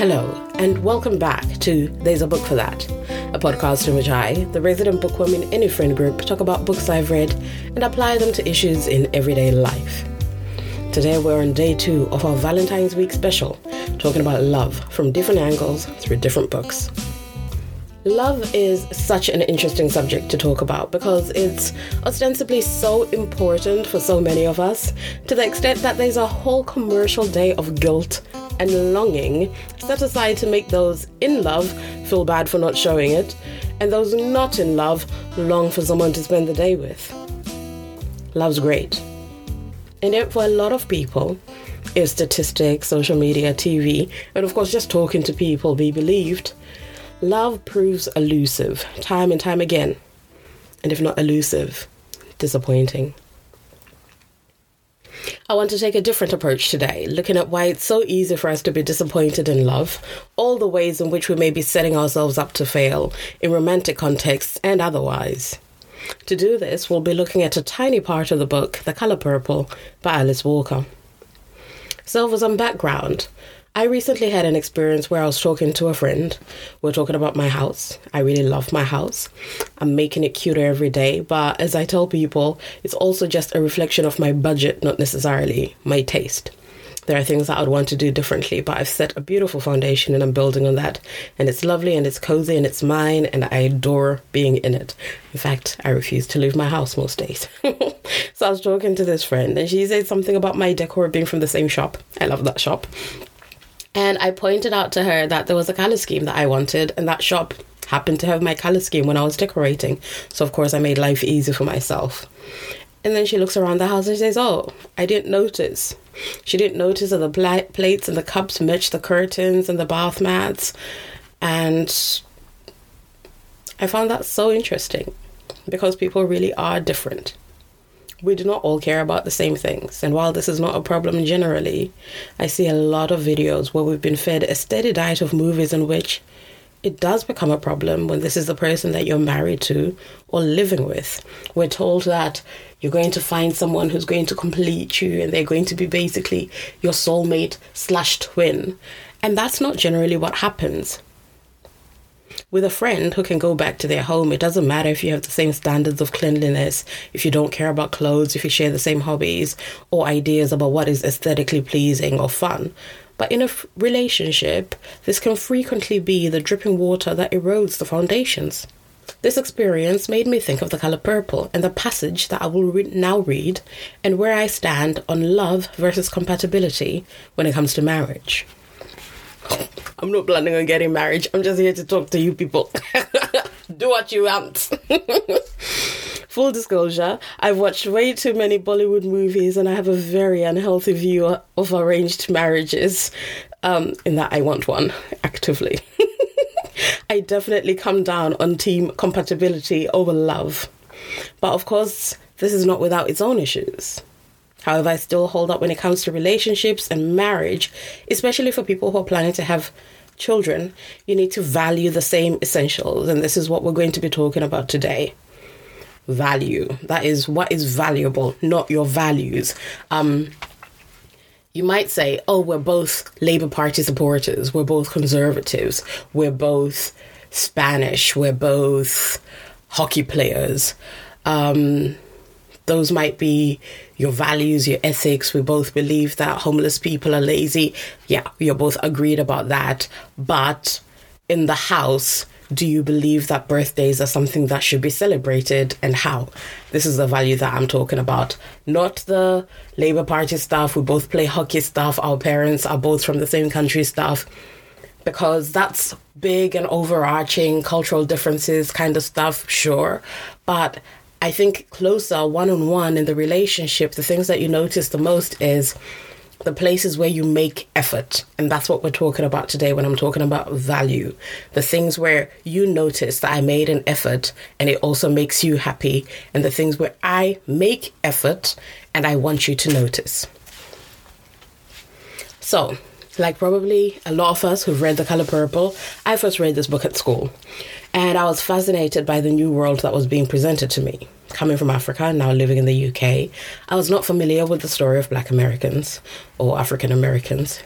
Hello, and welcome back to There's a Book for That, a podcast in which I, the resident bookworm in any friend group, talk about books I've read and apply them to issues in everyday life. Today we're on day two of our Valentine's Week special, talking about love from different angles through different books. Love is such an interesting subject to talk about because it's ostensibly so important for so many of us to the extent that there's a whole commercial day of guilt and longing set aside to make those in love feel bad for not showing it and those not in love long for someone to spend the day with. Love's great. And yet, for a lot of people, if statistics, social media, TV, and of course just talking to people be believed, Love proves elusive time and time again. And if not elusive, disappointing. I want to take a different approach today, looking at why it's so easy for us to be disappointed in love, all the ways in which we may be setting ourselves up to fail in romantic contexts and otherwise. To do this, we'll be looking at a tiny part of the book, The Color Purple, by Alice Walker. So, for some background, I recently had an experience where I was talking to a friend. We are talking about my house. I really love my house. I'm making it cuter every day, but as I tell people, it's also just a reflection of my budget, not necessarily my taste. There are things that I would want to do differently, but I've set a beautiful foundation and I'm building on that. And it's lovely and it's cozy and it's mine and I adore being in it. In fact, I refuse to leave my house most days. so I was talking to this friend and she said something about my decor being from the same shop. I love that shop. And I pointed out to her that there was a color scheme that I wanted, and that shop happened to have my color scheme when I was decorating. So, of course, I made life easy for myself. And then she looks around the house and says, Oh, I didn't notice. She didn't notice that the pla- plates and the cups matched the curtains and the bath mats. And I found that so interesting because people really are different we do not all care about the same things. And while this is not a problem generally, I see a lot of videos where we've been fed a steady diet of movies in which it does become a problem when this is the person that you're married to or living with. We're told that you're going to find someone who's going to complete you and they're going to be basically your soulmate slash twin. And that's not generally what happens with a friend who can go back to their home, it doesn't matter if you have the same standards of cleanliness, if you don't care about clothes, if you share the same hobbies or ideas about what is aesthetically pleasing or fun. But in a f- relationship, this can frequently be the dripping water that erodes the foundations. This experience made me think of the color purple and the passage that I will re- now read and where I stand on love versus compatibility when it comes to marriage. I'm not planning on getting married. I'm just here to talk to you people. Do what you want. Full disclosure, I've watched way too many Bollywood movies and I have a very unhealthy view of arranged marriages. Um, in that I want one actively. I definitely come down on team compatibility over love. But of course, this is not without its own issues. However, I still hold up when it comes to relationships and marriage, especially for people who are planning to have children. You need to value the same essentials, and this is what we're going to be talking about today. Value. That is what is valuable, not your values. Um, you might say, oh, we're both Labour Party supporters, we're both conservatives, we're both Spanish, we're both hockey players. Um, those might be your values, your ethics. We both believe that homeless people are lazy. Yeah, you're both agreed about that. But in the house, do you believe that birthdays are something that should be celebrated and how? This is the value that I'm talking about. Not the Labour Party stuff, we both play hockey stuff, our parents are both from the same country stuff, because that's big and overarching cultural differences kind of stuff, sure. But I think closer one on one in the relationship, the things that you notice the most is the places where you make effort. And that's what we're talking about today when I'm talking about value. The things where you notice that I made an effort and it also makes you happy. And the things where I make effort and I want you to notice. So, like probably a lot of us who've read The Color Purple, I first read this book at school. And I was fascinated by the new world that was being presented to me. Coming from Africa, and now living in the UK, I was not familiar with the story of black Americans or African Americans.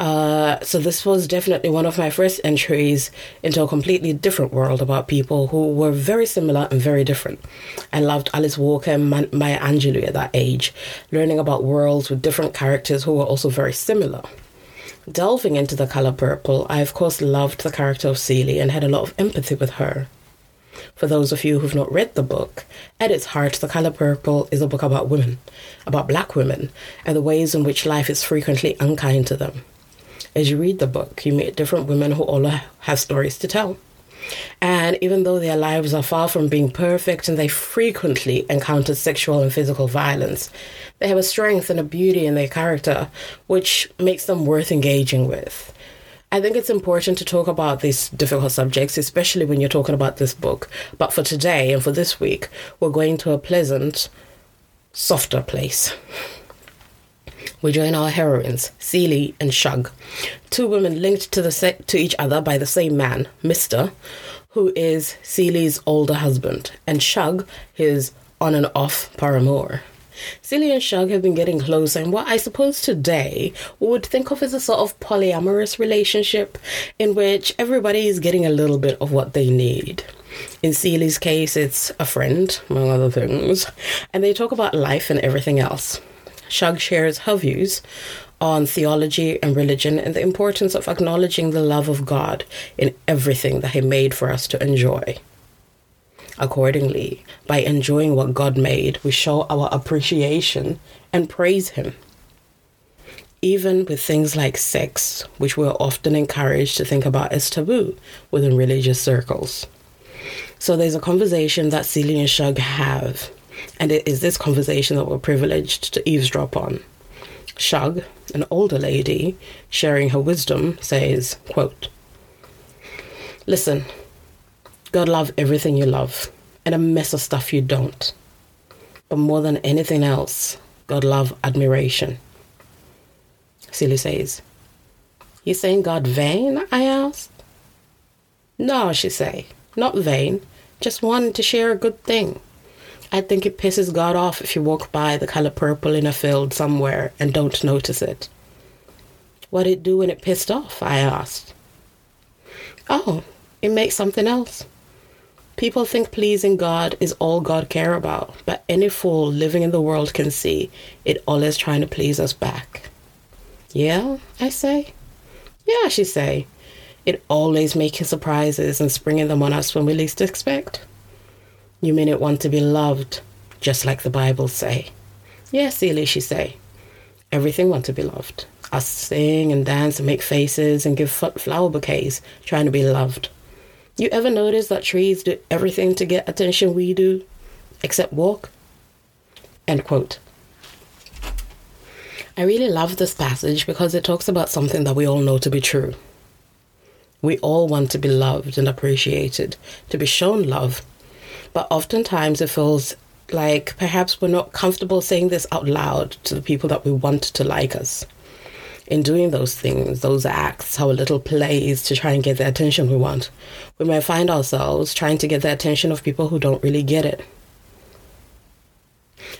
Uh, so this was definitely one of my first entries into a completely different world about people who were very similar and very different. I loved Alice Walker and Maya Angelou at that age, learning about worlds with different characters who were also very similar. Delving into the color purple, I of course loved the character of Celie and had a lot of empathy with her. For those of you who've not read the book, at its heart, The Color Purple is a book about women, about black women, and the ways in which life is frequently unkind to them. As you read the book, you meet different women who all have stories to tell. And even though their lives are far from being perfect and they frequently encounter sexual and physical violence, they have a strength and a beauty in their character which makes them worth engaging with. I think it's important to talk about these difficult subjects, especially when you're talking about this book. But for today and for this week, we're going to a pleasant, softer place. We join our heroines, Celie and Shug, two women linked to the se- to each other by the same man, Mister, who is Celie's older husband, and Shug, his on and off paramour. Celie and Shug have been getting closer in what I suppose today would think of as a sort of polyamorous relationship in which everybody is getting a little bit of what they need. In Celie's case, it's a friend, among other things, and they talk about life and everything else. Shug shares her views on theology and religion and the importance of acknowledging the love of God in everything that He made for us to enjoy. Accordingly, by enjoying what God made, we show our appreciation and praise Him. Even with things like sex, which we're often encouraged to think about as taboo within religious circles. So there's a conversation that Celie and Shug have, and it is this conversation that we're privileged to eavesdrop on. Shug, an older lady, sharing her wisdom, says, quote, Listen, God love everything you love and a mess of stuff you don't. But more than anything else, God love admiration. Celie says, You saying God vain? I asked. No, she say, not vain, just wanting to share a good thing. I think it pisses God off if you walk by the color purple in a field somewhere and don't notice it. What'd it do when it pissed off? I asked. Oh, it makes something else. People think pleasing God is all God care about, but any fool living in the world can see it always trying to please us back. Yeah, I say. Yeah, she say. It always making surprises and springing them on us when we least expect. You mean it want to be loved, just like the Bible say. Yes, Celie, she say. Everything want to be loved. Us sing and dance and make faces and give flower bouquets, trying to be loved. You ever notice that trees do everything to get attention we do, except walk? End quote. I really love this passage because it talks about something that we all know to be true. We all want to be loved and appreciated, to be shown love, but oftentimes it feels like perhaps we're not comfortable saying this out loud to the people that we want to like us in doing those things, those acts, our little plays to try and get the attention we want, we might find ourselves trying to get the attention of people who don't really get it.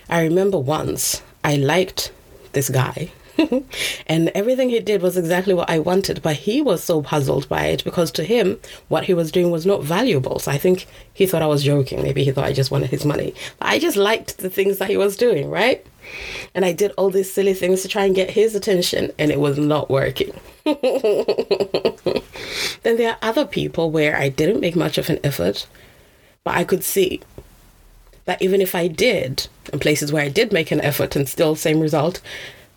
I remember once I liked this guy and everything he did was exactly what I wanted, but he was so puzzled by it because to him, what he was doing was not valuable. So I think he thought I was joking. Maybe he thought I just wanted his money. But I just liked the things that he was doing, right? And I did all these silly things to try and get his attention, and it was not working. then there are other people where I didn't make much of an effort, but I could see that even if I did, in places where I did make an effort and still same result,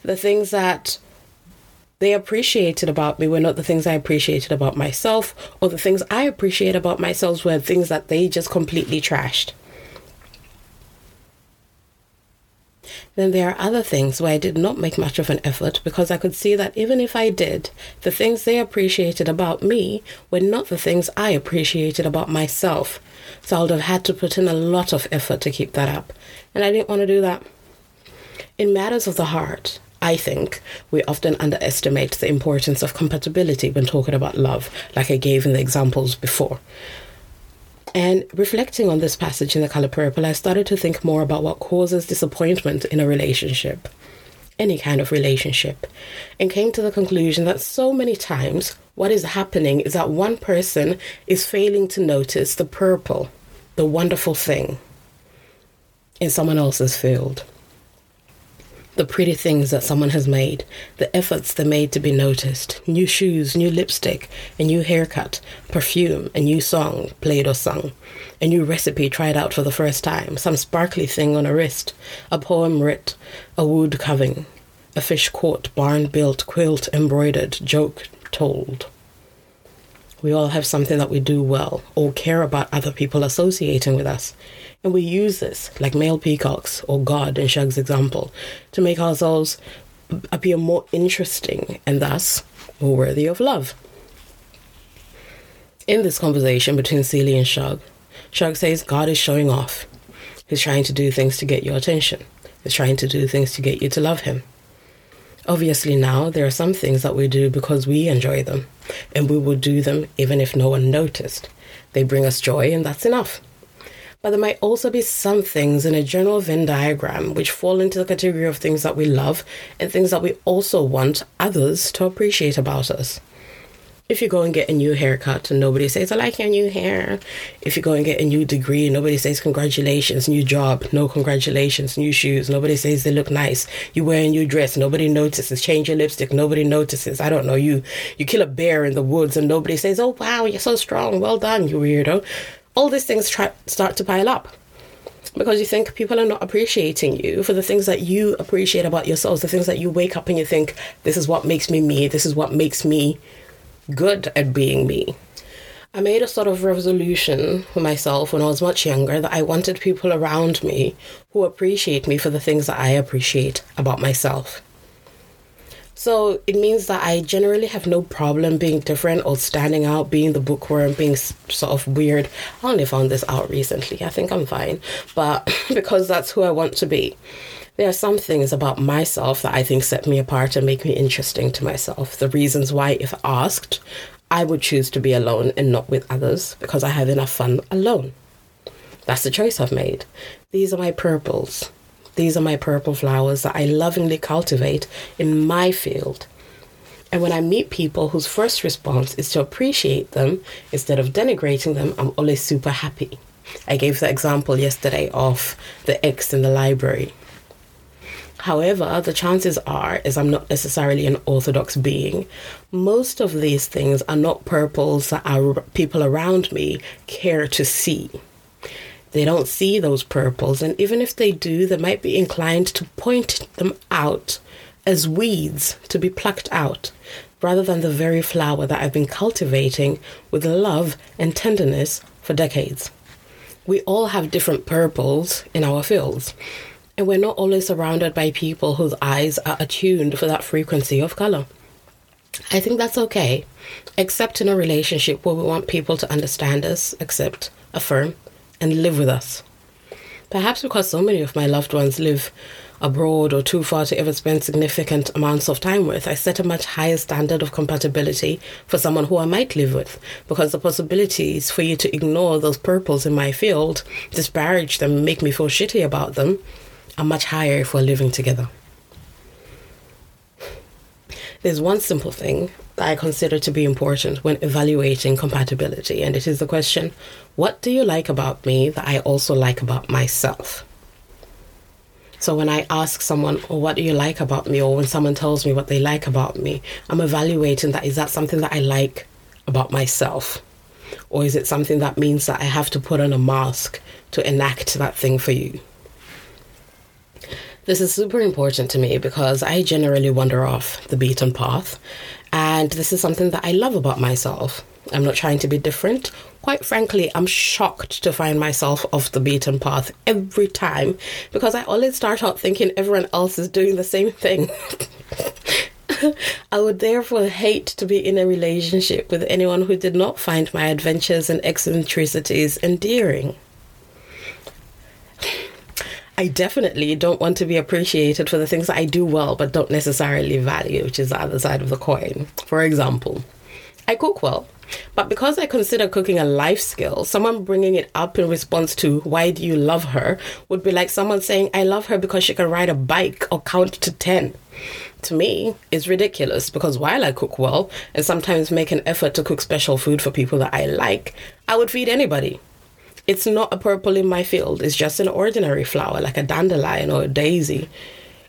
the things that they appreciated about me were not the things I appreciated about myself, or the things I appreciate about myself were things that they just completely trashed. Then there are other things where I did not make much of an effort because I could see that even if I did, the things they appreciated about me were not the things I appreciated about myself. So I would have had to put in a lot of effort to keep that up. And I didn't want to do that. In matters of the heart, I think we often underestimate the importance of compatibility when talking about love, like I gave in the examples before. And reflecting on this passage in the color purple, I started to think more about what causes disappointment in a relationship. any kind of relationship and came to the conclusion that so many times what is happening is that one person is failing to notice the purple, the wonderful thing in someone else's field. The pretty things that someone has made, the efforts they made to be noticed, new shoes, new lipstick, a new haircut, perfume, a new song played or sung, a new recipe tried out for the first time, some sparkly thing on a wrist, a poem writ, a wood carving, a fish caught, barn built, quilt embroidered, joke told. We all have something that we do well or care about other people associating with us. And we use this, like male peacocks or God in Shug's example, to make ourselves appear more interesting and thus more worthy of love. In this conversation between Celie and Shug, Shug says God is showing off. He's trying to do things to get your attention. He's trying to do things to get you to love him. Obviously, now there are some things that we do because we enjoy them, and we will do them even if no one noticed. They bring us joy, and that's enough. But there might also be some things in a general Venn diagram which fall into the category of things that we love and things that we also want others to appreciate about us. If you go and get a new haircut and nobody says, I like your new hair. If you go and get a new degree, nobody says, Congratulations, new job, no congratulations, new shoes, nobody says they look nice. You wear a new dress, nobody notices. Change your lipstick, nobody notices. I don't know, you you kill a bear in the woods and nobody says, Oh wow, you're so strong, well done, you weirdo. All these things try, start to pile up because you think people are not appreciating you for the things that you appreciate about yourselves, the things that you wake up and you think, this is what makes me me, this is what makes me good at being me. I made a sort of resolution for myself when I was much younger that I wanted people around me who appreciate me for the things that I appreciate about myself. So it means that I generally have no problem being different or standing out, being the bookworm, being sort of weird. I only found this out recently. I think I'm fine. But because that's who I want to be. There are some things about myself that I think set me apart and make me interesting to myself. The reasons why, if asked, I would choose to be alone and not with others because I have enough fun alone. That's the choice I've made. These are my purples. These are my purple flowers that I lovingly cultivate in my field. And when I meet people whose first response is to appreciate them instead of denigrating them, I'm always super happy. I gave the example yesterday of the X in the library. However, the chances are, as I'm not necessarily an orthodox being, most of these things are not purples that our people around me care to see. They don't see those purples, and even if they do, they might be inclined to point them out as weeds to be plucked out, rather than the very flower that I've been cultivating with love and tenderness for decades. We all have different purples in our fields. And we're not always surrounded by people whose eyes are attuned for that frequency of color. I think that's okay, except in a relationship where we want people to understand us, accept, affirm, and live with us. Perhaps because so many of my loved ones live abroad or too far to ever spend significant amounts of time with, I set a much higher standard of compatibility for someone who I might live with, because the possibilities for you to ignore those purples in my field, disparage them, make me feel shitty about them, are much higher if we're living together. There's one simple thing that I consider to be important when evaluating compatibility, and it is the question what do you like about me that I also like about myself? So when I ask someone, oh, what do you like about me? Or when someone tells me what they like about me, I'm evaluating that is that something that I like about myself? Or is it something that means that I have to put on a mask to enact that thing for you? This is super important to me because I generally wander off the beaten path, and this is something that I love about myself. I'm not trying to be different. Quite frankly, I'm shocked to find myself off the beaten path every time because I always start out thinking everyone else is doing the same thing. I would therefore hate to be in a relationship with anyone who did not find my adventures and eccentricities endearing. I definitely don't want to be appreciated for the things that I do well but don't necessarily value, which is the other side of the coin. For example, I cook well. But because I consider cooking a life skill, someone bringing it up in response to why do you love her would be like someone saying, I love her because she can ride a bike or count to 10. To me, it's ridiculous because while I cook well and sometimes make an effort to cook special food for people that I like, I would feed anybody. It's not a purple in my field, it's just an ordinary flower like a dandelion or a daisy.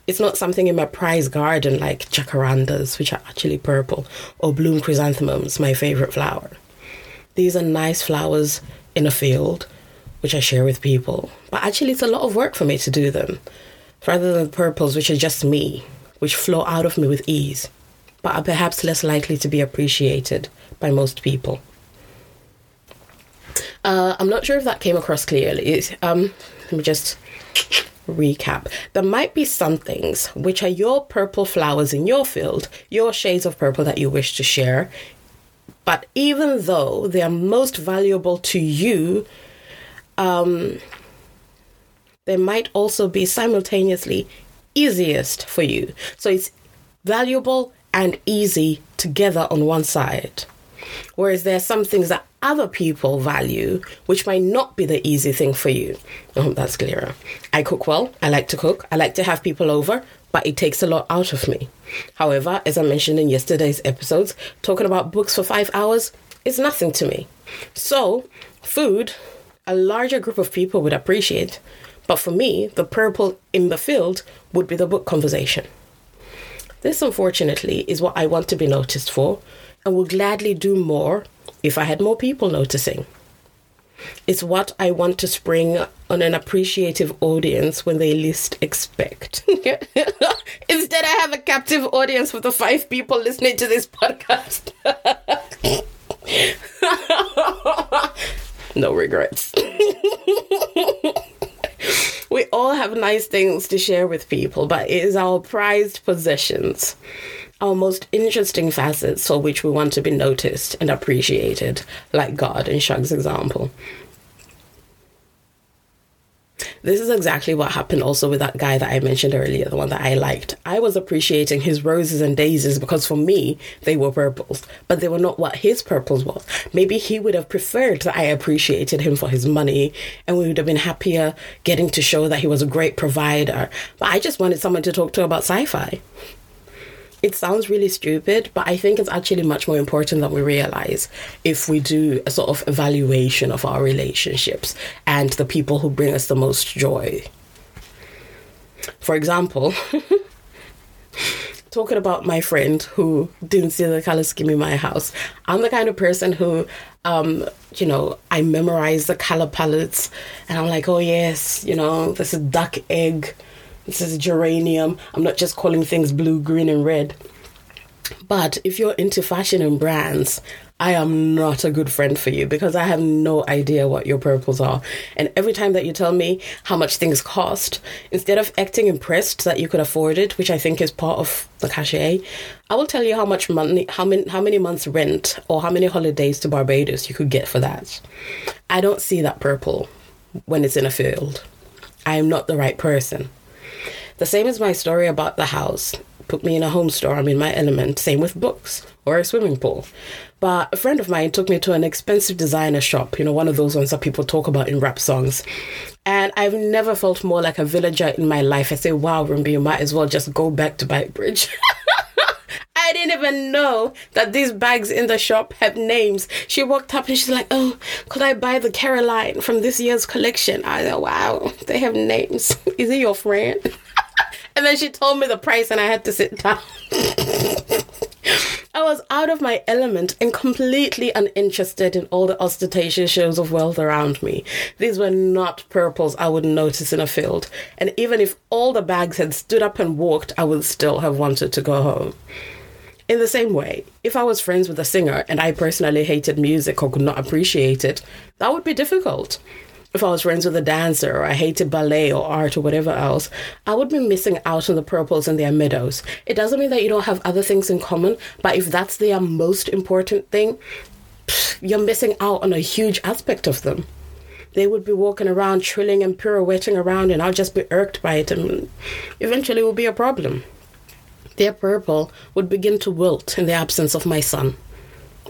It's not something in my prize garden like jacarandas, which are actually purple, or bloom chrysanthemums, my favorite flower. These are nice flowers in a field, which I share with people. But actually, it's a lot of work for me to do them, rather than purples, which are just me, which flow out of me with ease, but are perhaps less likely to be appreciated by most people. Uh, I'm not sure if that came across clearly. Um, let me just recap. There might be some things which are your purple flowers in your field, your shades of purple that you wish to share. But even though they are most valuable to you, um, they might also be simultaneously easiest for you. So it's valuable and easy together on one side. Whereas there are some things that other people value, which might not be the easy thing for you. Hope that's clearer. I cook well. I like to cook. I like to have people over, but it takes a lot out of me. However, as I mentioned in yesterday's episodes, talking about books for five hours is nothing to me. So, food, a larger group of people would appreciate, but for me, the purple in the field would be the book conversation. This, unfortunately, is what I want to be noticed for and would gladly do more if I had more people noticing. It's what I want to spring on an appreciative audience when they least expect. Instead, I have a captive audience with the five people listening to this podcast. no regrets. we all have nice things to share with people, but it is our prized possessions our most interesting facets for which we want to be noticed and appreciated, like God in Shug's example. This is exactly what happened also with that guy that I mentioned earlier, the one that I liked. I was appreciating his roses and daisies because for me, they were purples, but they were not what his purples was. Maybe he would have preferred that I appreciated him for his money and we would have been happier getting to show that he was a great provider. But I just wanted someone to talk to about sci fi it sounds really stupid, but I think it's actually much more important than we realize if we do a sort of evaluation of our relationships and the people who bring us the most joy. For example, talking about my friend who didn't see the color scheme in my house, I'm the kind of person who, um, you know, I memorize the color palettes and I'm like, oh, yes, you know, this is duck egg this is geranium. I'm not just calling things blue, green, and red. But if you're into fashion and brands, I am not a good friend for you because I have no idea what your purples are. And every time that you tell me how much things cost, instead of acting impressed that you could afford it, which I think is part of the cachet, I will tell you how much money, how many, how many months rent or how many holidays to Barbados you could get for that. I don't see that purple when it's in a field. I am not the right person. The same as my story about the house. Put me in a home store, I'm in my element. Same with books or a swimming pool. But a friend of mine took me to an expensive designer shop, you know, one of those ones that people talk about in rap songs. And I've never felt more like a villager in my life. I say, wow, Rumbi, you might as well just go back to Beitbridge. I didn't even know that these bags in the shop have names. She walked up and she's like, Oh, could I buy the Caroline from this year's collection? I said, Wow, they have names. Is he your friend? And then she told me the price and I had to sit down. I was out of my element and completely uninterested in all the ostentatious shows of wealth around me. These were not purples I would notice in a field, and even if all the bags had stood up and walked, I would still have wanted to go home. In the same way, if I was friends with a singer and I personally hated music or could not appreciate it, that would be difficult. If I was friends with a dancer or I hated ballet or art or whatever else, I would be missing out on the purples in their meadows. It doesn't mean that you don't have other things in common, but if that's their most important thing, you're missing out on a huge aspect of them. They would be walking around trilling and pirouetting around, and I'll just be irked by it, and eventually it will be a problem their purple would begin to wilt in the absence of my sun,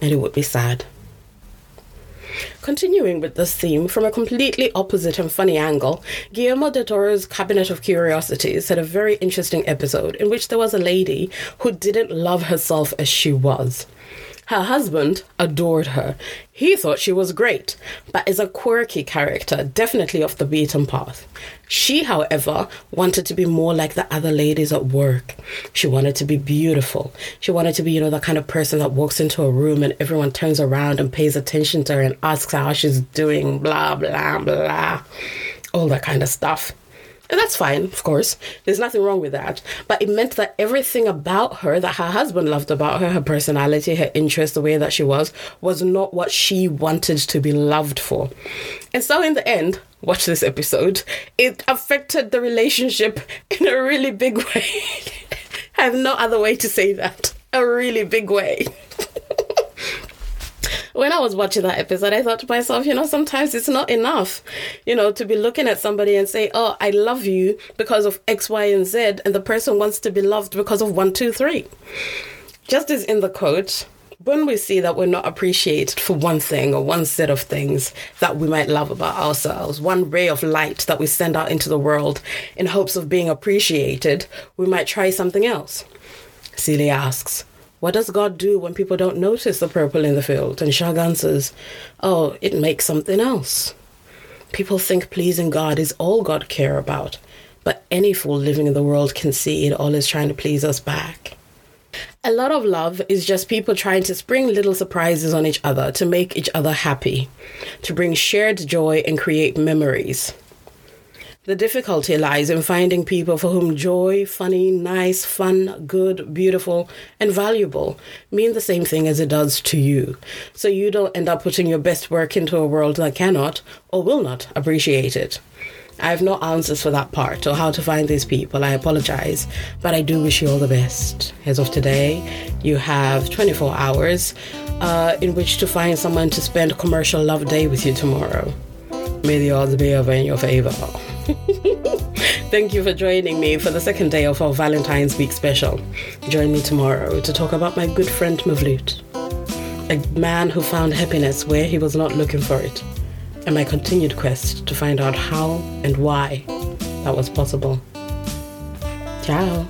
and it would be sad. Continuing with this theme from a completely opposite and funny angle, Guillermo del Toro's Cabinet of Curiosities had a very interesting episode in which there was a lady who didn't love herself as she was. Her husband adored her. He thought she was great, but is a quirky character, definitely off the beaten path. She, however, wanted to be more like the other ladies at work. She wanted to be beautiful. She wanted to be, you know, the kind of person that walks into a room and everyone turns around and pays attention to her and asks how she's doing, blah, blah, blah. All that kind of stuff. And that's fine, of course. There's nothing wrong with that. But it meant that everything about her that her husband loved about her, her personality, her interest, the way that she was, was not what she wanted to be loved for. And so, in the end, watch this episode, it affected the relationship in a really big way. I have no other way to say that. A really big way when I was watching that episode, I thought to myself, you know, sometimes it's not enough, you know, to be looking at somebody and say, oh, I love you because of X, Y, and Z, and the person wants to be loved because of one, two, three. Just as in the quote, when we see that we're not appreciated for one thing or one set of things that we might love about ourselves, one ray of light that we send out into the world in hopes of being appreciated, we might try something else. Celia asks, what does God do when people don't notice the purple in the field? And Shug answers, Oh, it makes something else. People think pleasing God is all God care about, but any fool living in the world can see it all is trying to please us back. A lot of love is just people trying to spring little surprises on each other to make each other happy, to bring shared joy and create memories. The difficulty lies in finding people for whom joy, funny, nice, fun, good, beautiful, and valuable mean the same thing as it does to you. So you don't end up putting your best work into a world that cannot or will not appreciate it. I have no answers for that part or how to find these people. I apologize, but I do wish you all the best. As of today, you have 24 hours uh, in which to find someone to spend commercial love day with you tomorrow. May the odds be ever in your favor. Thank you for joining me for the second day of our Valentine's Week special. Join me tomorrow to talk about my good friend Mevlut, a man who found happiness where he was not looking for it, and my continued quest to find out how and why that was possible. Ciao.